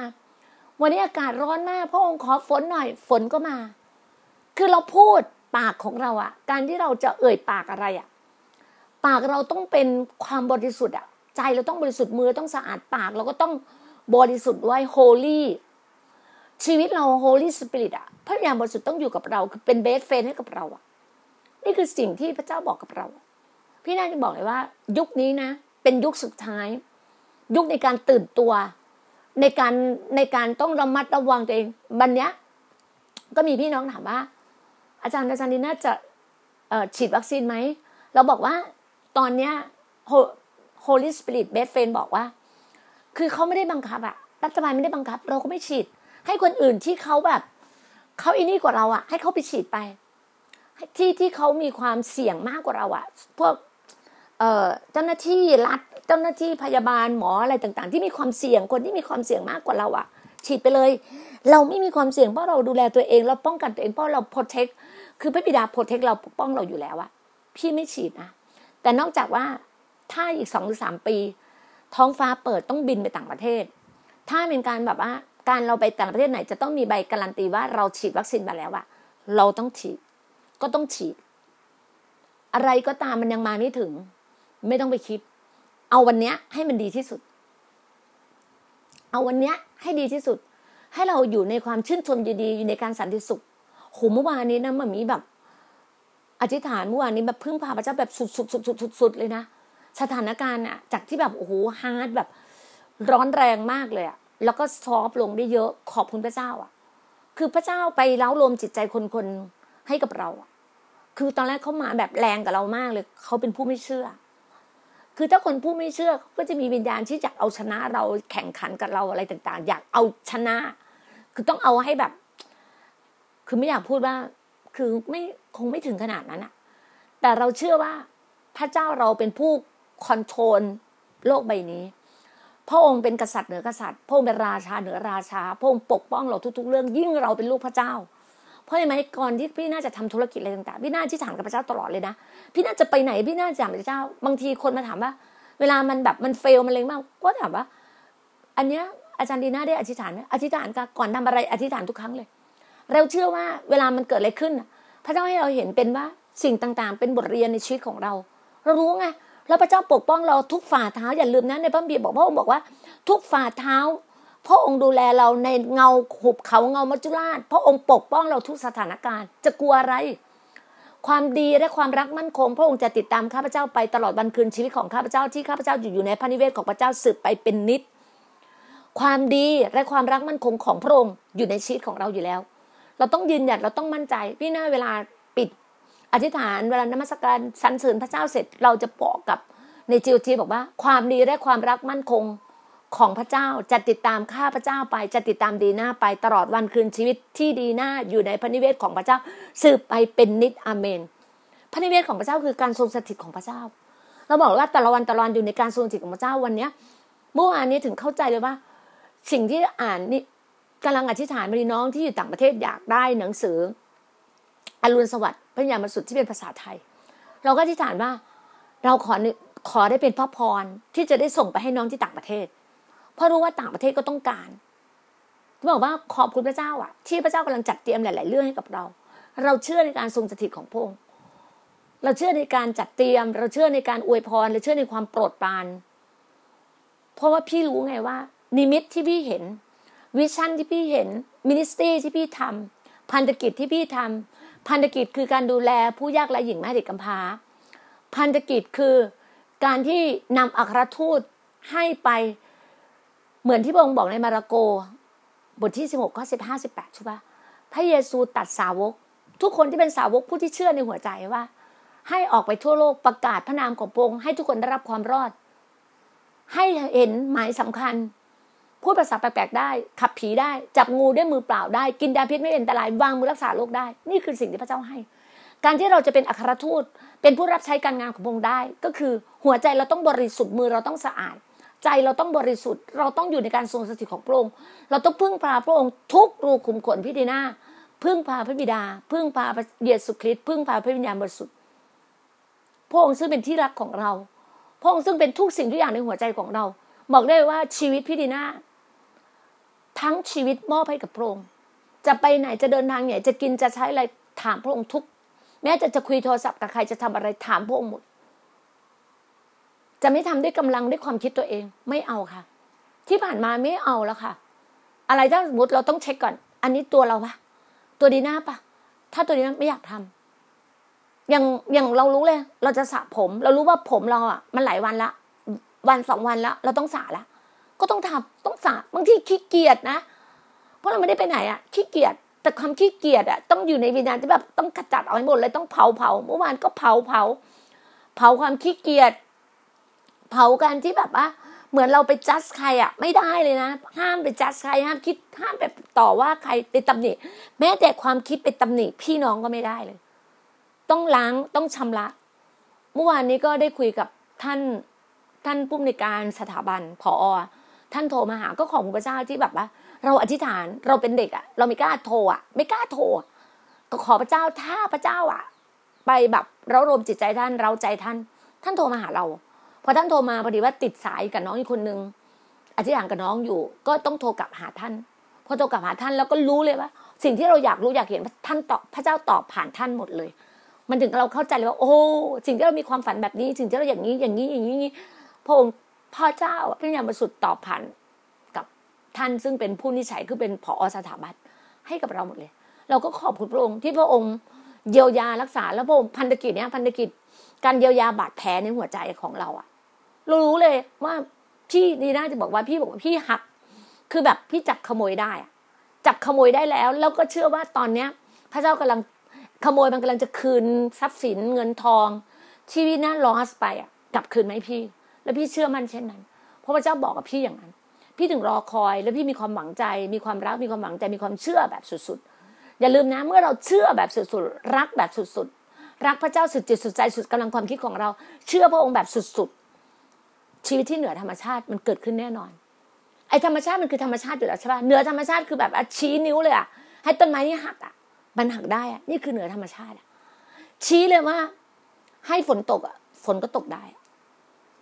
วันนี้อากาศร้อนมากพระองค์ขอฝนหน่อย ฝนก็มา คือเราพูดปากของเราอะการที่เราจะเอ่ยปากอะไรอะปากเราต้องเป็นความบริสุทธิ์อะใจเราต้องบริสุทธิ์มือต้องสะอาดปากเราก็ต้องบริสุทธิ์ไว้ holy ชีวิตเรา Holy Spirit อะพระวิญญาณบริสุทธิ์ต้องอยู่กับเรา คือเป็นเบสเฟนให้กับเราอะนี่คือสิ่งที่พระเจ้าบอกกับเรา พี่น่าจะบอกเลยว่า ยุคนี้นะ เป็นยุคสุดท้าย ยุคในการตื่นตัว ในการในการต้องระมัดระวังตัวเองบันเนี้ยก็มีพี่น้องถามว่า อาจารย์อาจารย์ดีน่าจะฉีดวัคซีนไหม เราบอกว่าตอนเนี้ย Holy Spirit Best Friend บอกว่า คือเขาไม่ได้บังคับอะรัฐบาลไม่ได้บังคับ เราก็ไม่ฉีด ให้คนอื่นที่เขาแบบเขาอินี่กว่าเราอะให้เขาไปฉีดไป ที่ที่เขามีความเสี่ยงมากกว่าเราอะพวกเจ้าหน้าที่รัฐเจ้าหน้าที่พยาบาลหมออะไรต่าง ๆ ที่มีความเสี่ยงคนที่มีความเสี่ยงมากกว่าเราอะฉีดไปเลย เราไม่มีความเสี่ยงเพราะเราดูแลตัวเองเราป้องกันตัวเองเพราะเราโปรเทคคือพระบิดาโปรเทคเราปกป้องเราอยู่แล้วอะพี่ไม่ฉีดนะแต่นอกจากว่าถ้าอีกสองหรือสามปี ท้องฟ้าเปิดต้องบินไปต่างประเทศ ถ้าเป็นการแบบว่า การเราไปต่างประเทศไหนจะต้องมีใบการันตีว่าเราฉีดวัคซีนมาแล้วอะเราต้องฉีด ก็ต้องฉีด อะไรก็ตามมันยังมาไม่ถึง ไม่ต้องไปคิด เอาวันเนี้ยให้มันดีที่สุด เอาวันเนี้ยให้ดีที่สุด ให้เราอยู่ในความชื่นชมยินดีอยู่ในการสันติสุขโหเมื่อวานนี้นะมันมีแบบ อธิษฐานเมื่อวานนี้แบบพึ่งพาพระเจ้าแบบสุดๆๆๆเลยนะสถานการณ์อะจากที่แบบโอ้โหฮาร์ดแบบร้อนแรงมากเลยอะ แล้วก็ซอฟลงได้เยอะขอบคุณพระเจ้าอะ คือพระเจ้าไปเล้าลมจิตใจคนคนให้กับเรา คือตอนแรกเขามาแบบแรงกับเรามากเลยเขาเป็นผู้ไม่เชื่อ คือถ้าคนผู้ไม่เชื่อก็จะมีวิญญาณที่อยากเอาชนะเราแข่งขันกับเราอะไรต่าง ๆ อยากเอาชนะ คือต้องเอาให้แบบ คือไม่อยากพูดว่า คือไม่คงไม่ถึงขนาดนั้นอะแต่เราเชื่อว่าพระเจ้าเราเป็นผู้ control โลกใบนี้ พระองค์เป็นกษัตริย์เหนือกษัตริย์ พระองค์เป็นราชาเหนือราชา พระองค์ปกป้องเราทุก ๆ เรื่องยิ่งเราเป็นลูกพระเจ้า เพราะไหมก่อนที่พี่น่าจะทำธุรกิจอะไรต่างๆ พี่น่าที่ถามกับพระเจ้าตลอดเลยนะ พี่น่าจะไปไหนพี่น่าจะถามพระเจ้า บางทีคนมาถามว่า เวลามันแบบมัน fail มันเลยมาก ก็ถามว่า อันเนี้ยอาจารย์ดีน่าได้อธิษฐานไหมอธิษฐานก่อนทำอะไรอธิษฐานทุกครั้งเลย เราเชื่อว่าเวลามันเกิดอะไรขึ้น พระเจ้าให้เราเห็นเป็นว่าสิ่งต่างๆ เป็นบทเรียนในชีวิตของเรา เรารู้ไง พระเจ้าปกป้องเราทุกฝ่าเท้าอย่าลืมนะในพระบิดบอกพระองค์บอกว่า ทุกฝ่าเท้า พระองค์ดูแลเราในเงาหุบเขาเงามัจจุราช พระองค์ปกป้องเราทุกสถานการณ์ จะกลัวอะไร ความดีและความรักมั่นคง พระองค์จะติดตามข้าพเจ้าไปตลอดวันคืนชีวิตของข้าพเจ้าที่ข้าพเจ้าอยู่อยู่ในพระนิเวศของพระเจ้าสืบไปเป็นนิด ความดีและความรักมั่นคงของพระองค์อยู่ในชีวิตของเราอยู่แล้ว เราต้องยืนหยัดเราต้องมั่นใจพี่หน้าเวลา อธิษฐานเวลานมัสการสรรเสริญพระเจ้าเสร็จเราจะบอกกับในจิวทีบอกว่า ความดีและความรักมั่นคงของพระเจ้าจะติดตามข้าพระเจ้าไปจะติดตามดีหน้าไปตลอดวันคืนชีวิตที่ดีหน้าอยู่ในพระนิเวศของพระเจ้าสืบไปเป็นนิดอเมน พระนิเวศของพระเจ้าคือการทรงสถิตของพระเจ้า เราบอกว่าแต่ละวันแต่ละวันอยู่ในการทรงสถิตของพระเจ้าวันเนี้ยเมื่อวานนี้ถึงเข้าใจเลยว่า สิ่งที่อ่านนี่กำลังอธิษฐานมาดีน้องที่อยู่ต่างประเทศอยากได้หนังสือ อรุณสวัสดิ์ พระยามาสุดที่เป็นภาษาไทย เราก็อธิษฐานว่า เราขอขอได้เป็นพระพรที่จะได้ส่งไปให้น้องที่ต่างประเทศ เพราะรู้ว่าต่างประเทศก็ต้องการบอกว่าขอบคุณพระเจ้าอะ ที่พระเจ้ากำลังจัดเตรียมหลาย ๆ เรื่องให้กับเรา เราเชื่อในการทรงสถิตของพระองค์เราเชื่อในการจัดเตรียม เราเชื่อในการอวยพรเราเชื่อในความโปรดปรานเพราะว่าพี่รู้ไงว่า นิมิตที่พี่เห็น vision ที่พี่เห็น ministry ที่พี่ทำพันธกิจที่พี่ทำ พันธกิจคือการดูแลผู้ยากไร้หญิงแม่เด็กกำพร้า พันธกิจคือการที่นำอัครทูตให้ไปเหมือนที่พระองค์บอกในมาระโก บทที่สิบหกข้อสิบห้าสิบแปดใช่ปะพระเยซูตัดสาวก ทุกคนที่เป็นสาวกผู้ที่เชื่อในหัวใจว่า ให้ออกไปทั่วโลกประกาศพระนามของพระองค์ให้ทุกคนได้รับความรอด ให้เห็นหมายสำคัญ พูดภาษาแปลกๆได้ ขับผีได้ จับงูด้วยมือเปล่าได้ กินยาพิษไม่เป็นอันตรายวางมือรักษาโรคได้ นี่คือสิ่งที่พระเจ้าให้ การที่เราจะเป็นอัครทูต เป็นผู้รับใช้การงานของพระองค์ได้ ก็คือหัวใจเราต้องบริสุทธิ์มือเราต้องสะอาด ใจเราต้องบริสุทธิ์ เราต้องอยู่ในการทรงสถิตของพระองค์ เราต้องพึ่งพาพระองค์ทุกรูขุมขนพิธีนาพึ่งพาพระบิดา พึ่งพาพระเยซูคริสต์พึ่งพาพระวิญญาณบริสุทธิ์พระองค์ซึ่งเป็นที่รักของเราพระองค์ซึ่งเป็นทุกสิ่งทุกอย่างในหัวใจของเรา บอกได้ว่าชีวิตพิธีนา ทั้งชีวิตมอบให้กับพระองค์ จะไปไหนจะเดินทางไหนจะกินจะใช้อะไรถามพระองค์ทุก แม้จะจะคุยโทรศัพท์กับใครจะทำอะไรถามพระองค์หมด จะไม่ทำด้วยกำลังด้วยความคิดตัวเองไม่เอาค่ะ ที่ผ่านมาไม่เอาแล้วค่ะ อะไรถ้าสมมติเราต้องเช็คก่อน อันนี้ตัวเราปะตัวดีหน้าปะถ้าตัวดีหน้าไม่อยากทำอย่างอย่างเรารู้เลย เราจะสระผม เรารู้ว่าผมเราอะ มันหลายวันละ วันสองวันแล้วเราต้องสระละ ก็ต้องทำต้องสระบางทีขี้เกียจนะ เพราะเราไม่ได้ไปไหนอะขี้เกียจแต่ความขี้เกียจอะต้องอยู่ในวิญญาณที่แบบต้องขจัดเอาให้หมดเลยต้องเผาเผาเมื่อวานก็เผาเผาเผาความขี้เกียจเผาการที่แบบว่าเหมือนเราไปจัดใครอะไม่ได้เลยนะ ห้ามไปจัดใครห้ามคิดห้ามไปต่อว่าใครไปตำหนิแม้แต่ความคิดไปตำหนิพี่น้องก็ไม่ได้เลย ต้องล้างต้องชำระ เมื่อวานนี้ก็ได้คุยกับท่านท่านผู้อำนวยการสถาบันผอ ท่านโทรมาหาก็ขอบคุณพระเจ้าที่แบบว่า เราอธิษฐานเราเป็นเด็กอะเราไม่กล้าโทรอะไม่กล้าโทรก็ขอพระเจ้าถ้าพระเจ้าอะไปแบบเรารวมจิตใจท่านเราใจท่าน ท่านโทรมาหาเราพอท่านโทรมาพอดีว่าติดสายกับน้องอีกคนนึงอธิษฐานกับน้องอยู่ ก็ต้องโทรกลับหาท่าน พอโทรกลับหาท่านแล้วก็รู้เลยว่า สิ่งที่เราอยากรู้อยากเห็นท่านตอบพระเจ้าตอบผ่านท่านหมดเลย มันถึงเราเข้าใจเลยว่า โอ้สิ่งที่เรามีความฝันแบบนี้ สิ่งที่เราอย่างนี้อย่างนี้อย่างนี้พระองค์ พ่อเจ้าพระญาณบสุทธิ์ตอบผ่านกับท่านซึ่งเป็นผู้นิสัยคือเป็นผอสถาบันให้กับเราหมดเลย เราก็ขอบคุณพระองค์ที่พระองค์เยียวยารักษาแล้วพระองค์พันธกิจเนี้ยพันธกิจการเยียวยาบาดแผลในหัวใจของเราอะเรารู้เลยว่าพี่นี่น่าจะบอกว่าพี่บอกว่าพี่หัก คือแบบพี่จับขโมยได้จับขโมยได้แล้ว แล้วก็เชื่อว่าตอนเนี้ย พระเจ้ากำลังขโมยมันกำลังจะคืนทรัพย์สินเงินทองชีวิตน่าลอสไปอะกลับคืนไหมพี่ แล้วพี่เชื่อมั่นเช่นนั้น เพราะพระเจ้าบอกกับพี่อย่างนั้น พี่ถึงรอคอย แล้วพี่มีความหวังใจ มีความรัก มีความหวังใจ มีความเชื่อแบบสุดๆ อย่าลืมนะ เมื่อเราเชื่อแบบสุดๆ รักแบบสุดๆ รักพระเจ้าสุดจิตสุดใจสุดกำลังความคิดของเรา เชื่อพระองค์แบบสุดๆ ชีวิตที่เหนือธรรมชาติมันเกิดขึ้นแน่นอน ไอ้ธรรมชาติมันคือธรรมชาติอยู่แล้วใช่ป่ะ เหนือธรรมชาติคือแบบชี้นิ้วเลยอะให้ต้นไม้นี่หักอะมันหักได้อะนี่คือเหนือธรรมชาติอะชี้เลยว่า ให้ฝนตกอะฝนก็ตกได้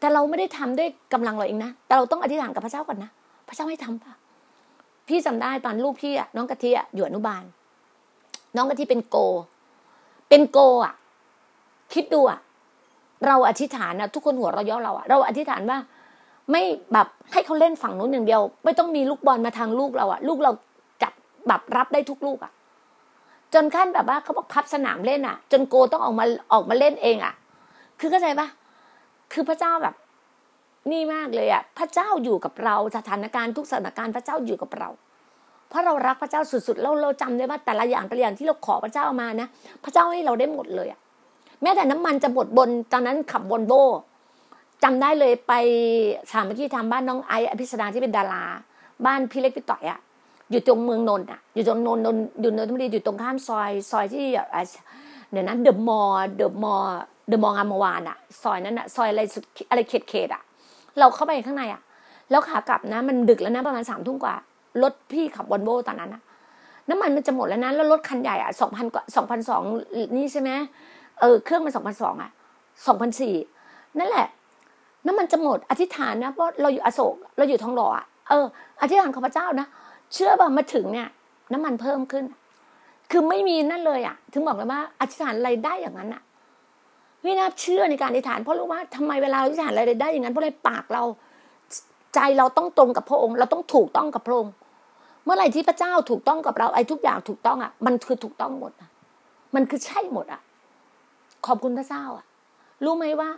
แต่เราไม่ได้ทำด้วยกำลังเราเองนะ แต่เราต้องอธิษฐานกับพระเจ้าก่อนนะ พระเจ้าให้ทำป่ะพี่จำได้ตอนลูกพี่อะน้องกะทิอะอยู่อนุบาล น้องกะทิเป็นโก เป็นโกอะคิดดูอะเราอธิษฐานนะทุกคนหัวเราย่อเราอะเราอธิษฐานว่า ไม่แบบให้เขาเล่นฝั่งนู้นอย่างเดียว ไม่ต้องมีลูกบอลมาทางลูกเราอะลูกเราจับแบบรับได้ทุกลูกอะจนขั้นแบบว่าเขาบอกพับสนามเล่นอะจนโกต้องออกมาออกมาเล่นเองอะคือเข้าใจปะ คือพระเจ้าแบบนี่มากเลยอะพระเจ้าอยู่กับเราสถานการณ์ทุกสถานการณ์พระเจ้าอยู่กับเรา เพราะเรารักพระเจ้าสุดๆเราเราจำได้ว่าแต่ละอย่างแต่ละอย่างที่เราขอพระเจ้ามานะ พระเจ้าให้เราได้หมดเลยอะแม้แต่น้ำมันจะหมดบนตอนนั้นขับบนโบจำได้เลยไปสามเมื่อกี้ทำบ้านน้องไออภิสดาที่เป็นดารา บ้านพี่เล็กพี่ต่อยอะอยู่ตรงเมืองนนท์อะอยู่ตรงนนท์นนอยู่นนทบุรีอยู่ตรงข้ามซอยซอยที่เดี๋ยวนั้นเดอะมอลเดอะมอล เดอะมอลงามวานอะซอยนั้นอะซอยอะไรสุดอะไรเขตเขตอะเราเข้าไปข้างในอะแล้วขากลับนะ มันดึกแล้วนะประมาณสามทุ่มกว่ารถพี่ขับวอลโบตอนนั้นอะน้ำมันมันจะหมดแล้วนะแล้วรถคันใหญ่อะสองพันกว่าสองพันสองนี่ใช่ไหมเออเครื่องมันสองพันสองอะสองพันสี่นั่นแหละ น้ำมันจะหมดอธิษฐานนะเพราะเราอยู่อโศกเราอยู่ทองหล่ออะเอออธิษฐานขอพระเจ้านะเชื่อป่ะมาถึงเนี่ย น้ำมันเพิ่มขึ้น คือไม่มีนั่นเลยอะถึงบอกเลยว่าอธิษฐานอะไรได้อย่างนั้นอะ วินาเชื่อในการอธิษฐานเพราะรู้ว่าทำไมเวลาอธิษฐานอะไรได้อย่างนั้นเพราะอะไรปากเรา ใจเราต้องตรงกับพระองค์ เราต้องถูกต้องกับพระองค์เมื่อไหร่ที่พระเจ้าถูกต้องกับเราไอ้ทุกอย่างถูกต้องอะ มันคือถูกต้องหมดอะ มันคือใช่หมดอะ ขอบคุณพระเจ้าอะ รู้ไหมว่า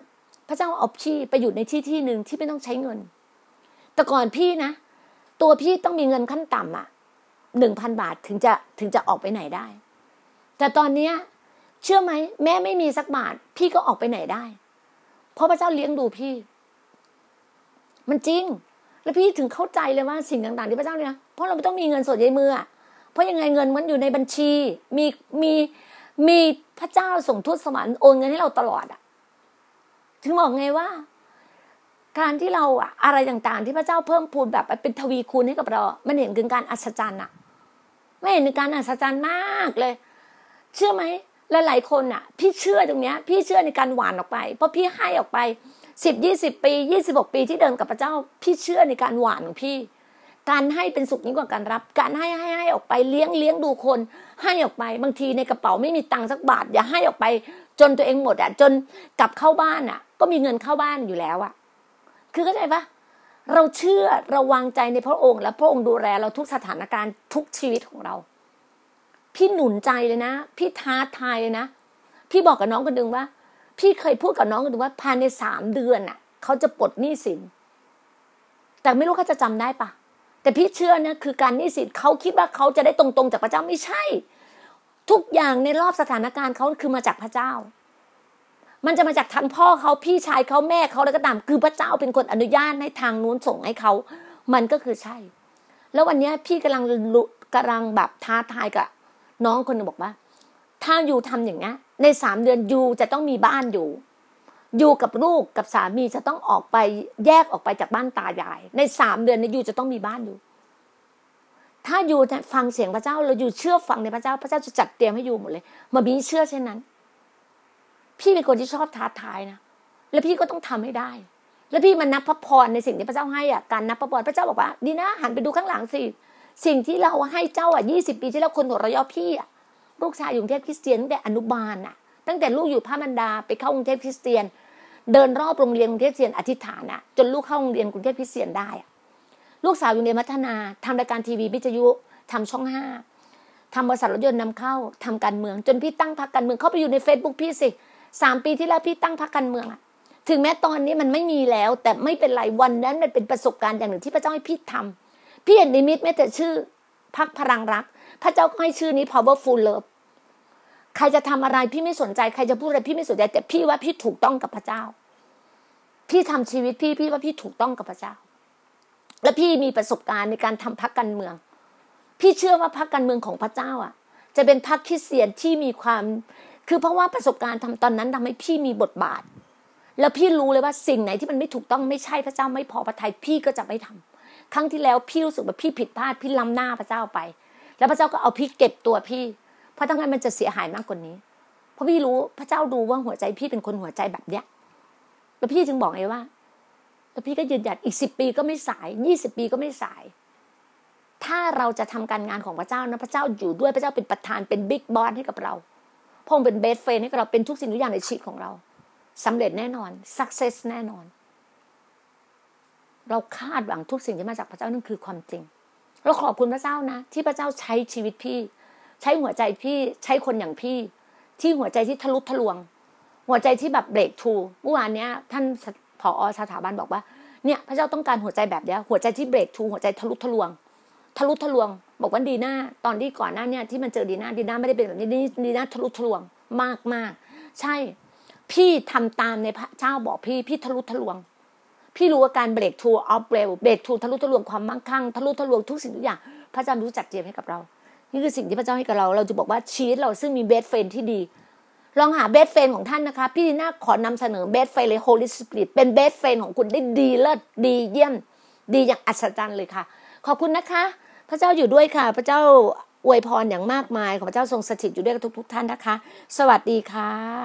พระเจ้าเอาพี่ไปอยู่ในที่ที่หนึ่งที่ไม่ต้องใช้เงิน แต่ก่อนพี่นะตัวพี่ต้องมีเงินขั้นต่ำอะหนึ่งพันบาทถึงจะถึงจะออกไปไหนได้ แต่ตอนเนี้ย เชื่อไหมแม่ไม่มีสักบาท พี่ก็ออกไปไหนได้ เพราะพระเจ้าเลี้ยงดูพี่ มันจริง แล้วพี่ถึงเข้าใจเลยว่าสิ่งต่าง ๆ ที่พระเจ้าเนี่ย เพราะเราไม่ต้องมีเงินสดในมือเพราะยังไงเงินมันอยู่ในบัญชี มีมีมีพระเจ้าส่งทูตสวรรค์โอนเงินให้เราตลอดอะ ถึงบอกไงว่า การที่เราอะอะไรต่างๆ ที่พระเจ้าเพิ่มพูนแบบเป็นทวีคูณให้กับเรา มันเห็นถึงการอัศจรรย์อะไม่เห็นถึงการอัศจรรย์มากเลย เชื่อไหม และหลายคนอะ พี่เชื่อตรงเนี้ย พี่เชื่อในการหวานออกไป เพราะพี่ให้ออกไปสิบยี่สิบปียี่สิบกปีที่เดินกับพระเจ้า พี่เชื่อในการหวานของพี่ การให้เป็นสุขยิ่งกว่าการรับ การให้ให้ให้ออกไปเลี้ยงเลี้ยงดูคน ให้ออกไปบางทีในกระเป๋าไม่มีตังค์สักบาท อย่าให้ออกไป จนตัวเองหมดอะจนกลับเข้าบ้านอะ ก็มีเงินเข้าบ้านอยู่แล้วอะ คือเข้าใจปะเราเชื่อเราวางใจในพระองค์ และพระองค์ดูแลเราทุกสถานการณ์ทุกชีวิตของเรา พี่หนุนใจเลยนะ พี่ท้าทายเลยนะ พี่บอกกับน้องคนหนึ่งว่า พี่เคยพูดกับน้องคนหนึ่งว่าภายในสามเดือนอะเขาจะปลดหนี้สิน แต่ไม่รู้เขาจะจำได้ปะแต่พี่เชื่อนะคือการหนี้สินเขาคิดว่าเขาจะได้ตรงๆ จากพระเจ้าไม่ใช่ ทุกอย่างในรอบสถานการณ์เขาคือมาจากพระเจ้า มันจะมาจากทางพ่อเขาพี่ชายเขาแม่เขาแล้วก็ตาม คือพระเจ้าเป็นคนอนุญาตให้ทางนู้นส่งให้เขา มันก็คือใช่ แล้ววันนี้พี่กำลังกำลังแบบท้าทายกับ น้องคนนึงบอกว่า ถ้าอยู่ทำอย่างนี้ในสามเดือนยูจะต้องมีบ้านอยู่อยู่กับลูกกับสามีจะต้องออกไปแยกออกไปจากบ้านตายาย ในสามเดือนนี้ยูจะต้องมีบ้านอยู่ ถ้าอยู่ฟังเสียงพระเจ้าเราอยู่เชื่อฟังในพระเจ้า พระเจ้าจะจัดเตรียมให้อยู่หมดเลยมาบีเชื่อเช่นนั้น พี่เป็นคนที่ชอบท้าทายนะแล้วพี่ก็ต้องทำให้ได้ แล้วพี่มันนับพระพรในสิ่งที่พระเจ้าให้อะการนับพระพรพระเจ้าบอกว่าดีนะหันไปดูข้างหลังสิ สิ่งที่เราให้เจ้าอะยี่สิบปีที่แล้วคนหัวเราะย่อพี่อะลูกชายอยู่กรุงเทพคริสเตียนตั้งแต่อนุบาลอะ ตั้งแต่ลูกอยู่พระมันดาไปเข้ากรุงเทพคริสเตียน เดินรอบโรงเรียนกรุงเทพคริสเตียนอธิษฐานอะจนลูกเข้าโรงเรียนกรุงเทพคริสเตียนได้อะลูกสาวอยู่ในมัธนาทำรายการทีวีวิทยุทำช่องห้าทำบริษัทรถยนต์นำเข้าทำการเมือง จนพี่ตั้งพรรคการเมืองเข้าไปอยู่ในเฟซบุ๊กพี่สิสามปีที่แล้วพี่ตั้งพรรคการเมืองอะถึงแม้ตอนนี้มันไม่มีแล้ว แต่ไม่เป็นไรวันนั้นมันเป็นประสบการณ์อย่างหนึ่งที่พระเจ้าให้พี่ทำ พี่เห็นนิมิตแม้แต่ชื่อพักพลังรัก พระเจ้าก็ให้ชื่อนี้ powerful love ใครจะทำอะไรพี่ไม่สนใจ ใครจะพูดอะไรพี่ไม่สนใจ แต่พี่ว่าพี่ถูกต้องกับพระเจ้า พี่ทำชีวิตพี่พี่ว่าพี่ถูกต้องกับพระเจ้า และพี่มีประสบการณ์ในการทำพักการเมือง พี่เชื่อว่าพักการเมืองของพระเจ้าอะ จะเป็นพักคริสเตียนที่มีความ คือเพราะว่าประสบการณ์ทำตอนนั้นทำให้พี่มีบทบาท แล้วพี่รู้เลยว่าสิ่งไหนที่มันไม่ถูกต้องไม่ใช่พระเจ้าไม่พอพระทัยพี่ก็จะไม่ทำ ครั้งที่แล้วพี่รู้สึกว่าพี่ผิดพลาดพี่ล้าหน้าพระเจ้าไป แล้วพระเจ้าก็เอาพี่เก็บตัวพี่ เพราะทั้งนั้นมันจะเสียหายมากกว่านี้ เพราะพี่รู้พระเจ้าดูว่าหัวใจพี่เป็นคนหัวใจแบบเนี้ยแล้วพี่จึงบอกไงว่าแล้วพี่ก็ยืนหยัดอีกสิบปีก็ไม่สายยี่สิบปีก็ไม่สาย ถ้าเราจะทำการงานของพระเจ้านะพระเจ้าอยู่ด้วยพระเจ้าเป็นประธานเป็นบิ๊กบอสให้กับเราพงเป็นเบสเฟนให้กับเราเป็นทุกสิ่งทุกอย่างในชีวิตของเราสำเร็จแน่นอนสักเซสแน่นอน เราคาดหวังทุกสิ่งที่มาจากพระเจ้านั่นคือความจริง เราขอบคุณพระเจ้านะ ที่พระเจ้าใช้ชีวิตพี่ ใช้หัวใจพี่ใช้คนอย่างพี่ ที่หัวใจที่ทะลุทะลวง หัวใจที่แบบเบรกทูเมื่อวานเนี้ย ท่านผอสถาบันบอกว่าเนี่ยพระเจ้าต้องการหัวใจแบบเนี้ยหัวใจที่เบรกทูหัวใจทะลุทะลวง ทะลุทะลวง บอกว่าดีหน้าตอนที่ก่อนหน้าเนี่ยที่มันเจอดีหน้าดีหน้าไม่ได้เป็นแบบนี้ดีน่าทะลุทะลวงมากมากใช่ พี่ทำตามในพระเจ้าบอกพี่พี่ทะลุทะลวง พี่รู้ว่าการ breakthrough of break breakthrough ทะลุทะลวงความมั่งคั่งทะลุทะลวงทุกสิ่งทุกอย่าง พระเจ้ารู้จัดเตรียมให้กับเรา นี่คือสิ่งที่พระเจ้าให้กับเรา เราจะบอกว่าชีวิตเราซึ่งมี best friend ที่ดี ลองหา best friend ของท่านนะคะ พี่ดีน่าขอนำเสนอ best friend เลย Holy Spirit เป็น best friend ของคุณได้ดีเลิศดีเยี่ยม ดีอย่างอัศจรรย์เลยค่ะ ขอบคุณนะคะ พระเจ้าอยู่ด้วยค่ะ พระเจ้าอวยพรอย่างมากมาย ของพระเจ้าทรงสถิตอยู่ด้วยกับทุกๆท่านนะคะ สวัสดีค่ะ